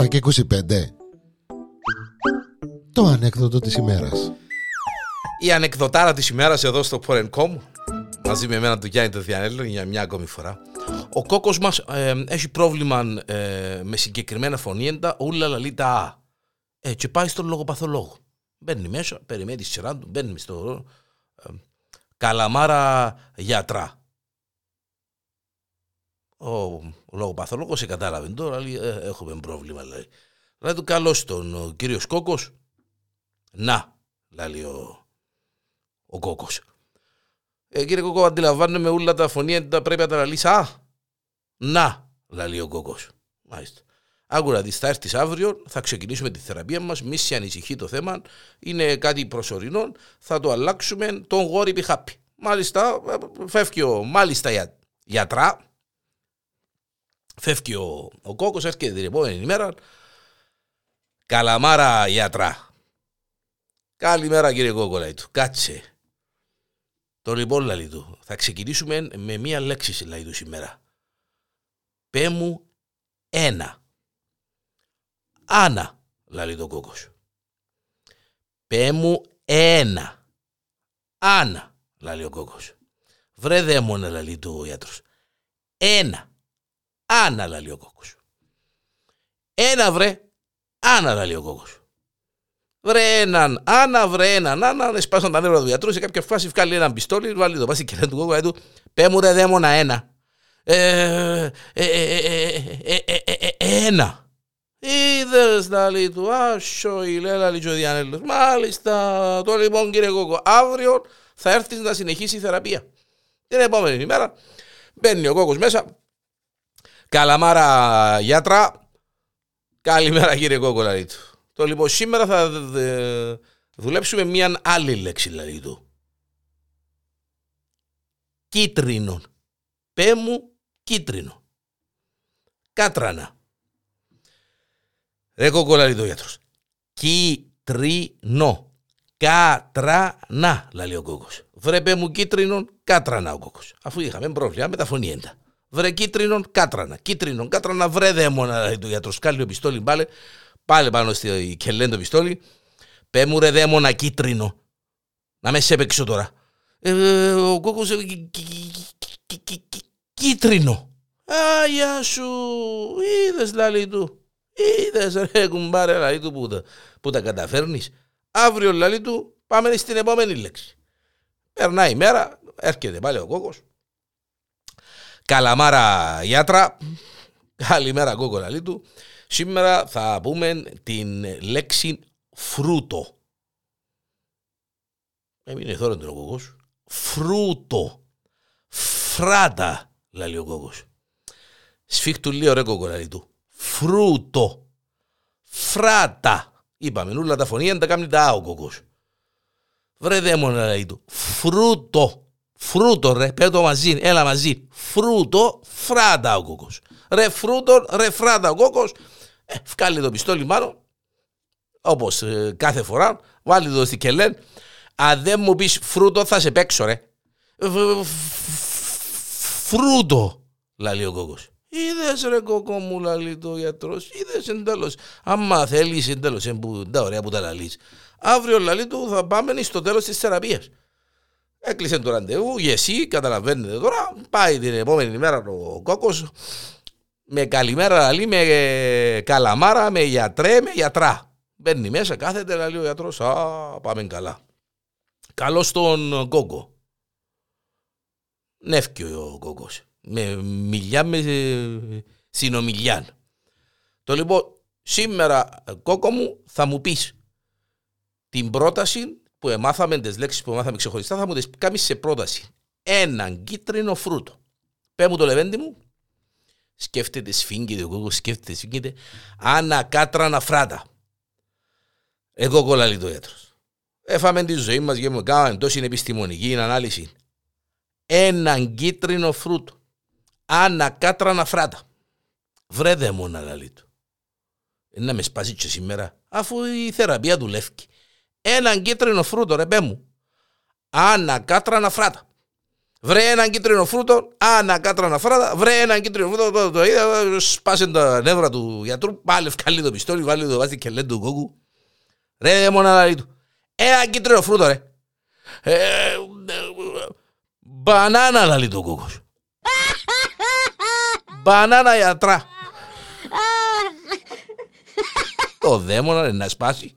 7 και 25 Το ανέκδοτο της ημέρας Η ανεκδοτάρα της ημέρας εδώ στο Porencom μαζί με εμένα του Γιάννη το Διανέλο για μια ακόμη φορά. Ο κόκκος μας ε, έχει πρόβλημα ε, με συγκεκριμένα φωνήεντα, ούλα λαλεί τα α. Ε, και πάει στον λογοπαθολόγο. Μπαίνει μέσα, περιμένει τη σειρά του, μπαίνει στο ε, καλαμάρα γιατρά. Ο, ο λογοπαθολόγος σε κατάλαβε τώρα, λέει, ε, έχουμε πρόβλημα, λέει. Λέει του καλώς τον ο κύριος Κόκκος. Να, λέει ο, ο Κόκκος. Ε, κύριε Κόκκο, αντιλαμβάνομαι όλα τα φωνήεντα πρέπει να τα λύσει. Α, να, λέει ο Κόκκος. Μάλιστα. Άκουρα τη θα έρθεις αύριο, θα ξεκινήσουμε τη θεραπεία μας. Μη σε ανησυχεί το θέμα. Είναι κάτι προσωρινό. Θα το αλλάξουμε τον γόρι πιχάπι. Μάλιστα, φεύγει ο μάλιστα για, γιατρά. Φεύγει ο, ο κόκκος, έρχεται την επόμενη ημέρα. Καλαμάρα γιατρά. Καλημέρα κύριε Κόκκο, λέει του. Κάτσε. Το λοιπόν, λέει του. Θα ξεκινήσουμε με μία λέξη, λέει του σήμερα. Πέ μου ένα. Άνα, λέει το κόκκος. Πέ μου ένα. Άνα, λέει ο κόκκος. Βρε δαίμονα, λέει το ο ιατρός. Ένα. Άνα, λέει ο κόκκος. Ένα βρε. Άνα, λέει ο κόκκος. Βρε έναν, άνα, βρε έναν, άνα, σπάσαν τα νεύρα του γιατρού. Σε κάποια φάση βγάλει έναν πιστόλι, βάλει το πάση και λέει του κόκκου, του, πέ μου ρε δαίμονα ένα. Ένα. Είδες να λέει του, άσο η Λέλα λέει ο Διανέλος. Μάλιστα, το λοιπόν κύριε Κόκο, αύριο θα έρθεις να συνεχίσει η θεραπεία. Την επόμενη ημέρα μπαίνει ο Κόκος μέσα, καλαμάρα γιατρά, καλημέρα κύριε Κόκο λέει του. Το λοιπόν σήμερα θα δουλέψουμε μια άλλη λέξη λέει του. Κίτρινο. Πέ μου κίτρινο. Κάτρανα. Ρε κοκκολάρι το γιατρός. Κίτρινο. Κάτρανα, λέει ο κόκκος. Βρε πέ μου κίτρινον, κάτρανα ο κόκκος. Αφού είχαμε πρόβλημα με τα φωνήεντα. Βρε κίτρινον, κάτρανα. Κίτρινον, κάτρανα, βρε δαίμονα, λέει το γιατρός. Κάλλει ο πιστόλι πάλι, πάλι πάνω στη κελέν το πιστόλι. Πέ μου ρε δαίμονα κίτρινο. Να με σε έπαιξω τώρα. Ε, ο κόκκος κίτρινο. Άγια σου, είδες λαλή του. Είδες ρε κουμπάρε λαλή του που τα, που τα καταφέρνεις. Αύριο λαλή του πάμε στην επόμενη λέξη. Περνάει η μέρα, έρχεται πάλι ο κόκκος. Καλαμάρα γιατρά. Καλημέρα κόκκο λαλή του. Σήμερα θα πούμε την λέξη φρούτο. Έμεινε τώρα τον κόκκος. Φρούτο. Φράτα, λέει ο κόκκος. Σφίχτου λίγο ρε κόκκο λαλή του φρούτο, φράτα. Είπαμε, νουλα τα φωνή, τα κάνει τα άο Βρε δαίμονα λέει του. Φρούτο, φρούτο ρε, πέτω μαζί, έλα μαζί. Φρούτο, φράτα ο κόκκος. Ρε φρούτο, ρε φράτα ο κόκκος. Ε, βγάλει το πιστόλι μάλλον, όπως ε, κάθε φορά, βάλει το στη κελέν. Αν δεν μου πεις φρούτο θα σε παίξω ρε. Φρούτο, λέει ο κόκκος. Είδες ρε κόκο μου λαλεί το γιατρός, είδες εντέλο. Άμα θέλεις εντέλο, τα ωραία που τα λαλείς. Αύριο λαλεί του θα πάμε στο τέλος της θεραπείας. Έκλεισε το ραντεβού, και εσύ καταλαβαίνετε τώρα, πάει την επόμενη μέρα ο κόκο με καλημέρα λαλεί, με καλαμάρα, με γιατρέ, με γιατρά. Μπαίνει μέσα, κάθεται λαλεί ο γιατρός, Α, πάμε καλά. Καλώς τον κόκο. Νεύκιο ο κόκος με μιλιά με συνομιλιά. Το λοιπόν, σήμερα κόκο μου θα μου πεις την πρόταση που εμάθαμε, τις λέξεις που εμάθαμε ξεχωριστά, θα μου τις κάνεις σε πρόταση. Έναν κίτρινο φρούτο. Πέ μου το λεβέντι μου, σκέφτεται σφίγγεται, ο κόκκος σκέφτεται σφίγγεται, ανακάτρανα φράτα. Εγώ κολλαλεί το έτρος. Έφαμε τη ζωή μας και μου κάναμε τόση επιστημονική ανάλυση. Έναν κίτρινο φρούτο ανακάτρανα φράτα. Βρε δαίμονα λαλή του. Να με σπάσει και σήμερα, αφού η θεραπεία δουλεύει. Έναν κίτρινο φρούτο ρε πέ μου. Ανακάτρανα φράτα. Βρε έναν κίτρινο φρούτο, άνα κάτρανα φράτα, βρε έναν κίτρινο φρούτο, το, το είδα, σπάσε τα νεύρα του γιατρού, πάλι ευκαλεί το πιστόλι, βάλει το βάζει και λέει του κόκκου. Ρε μονάδα του, ένα κίτρινο φρούτο ρε. Ε, ε, μπανάνα λαλεί το κόκκος. Μπανάνα γιατρά. Το δαίμονα να σπάσει.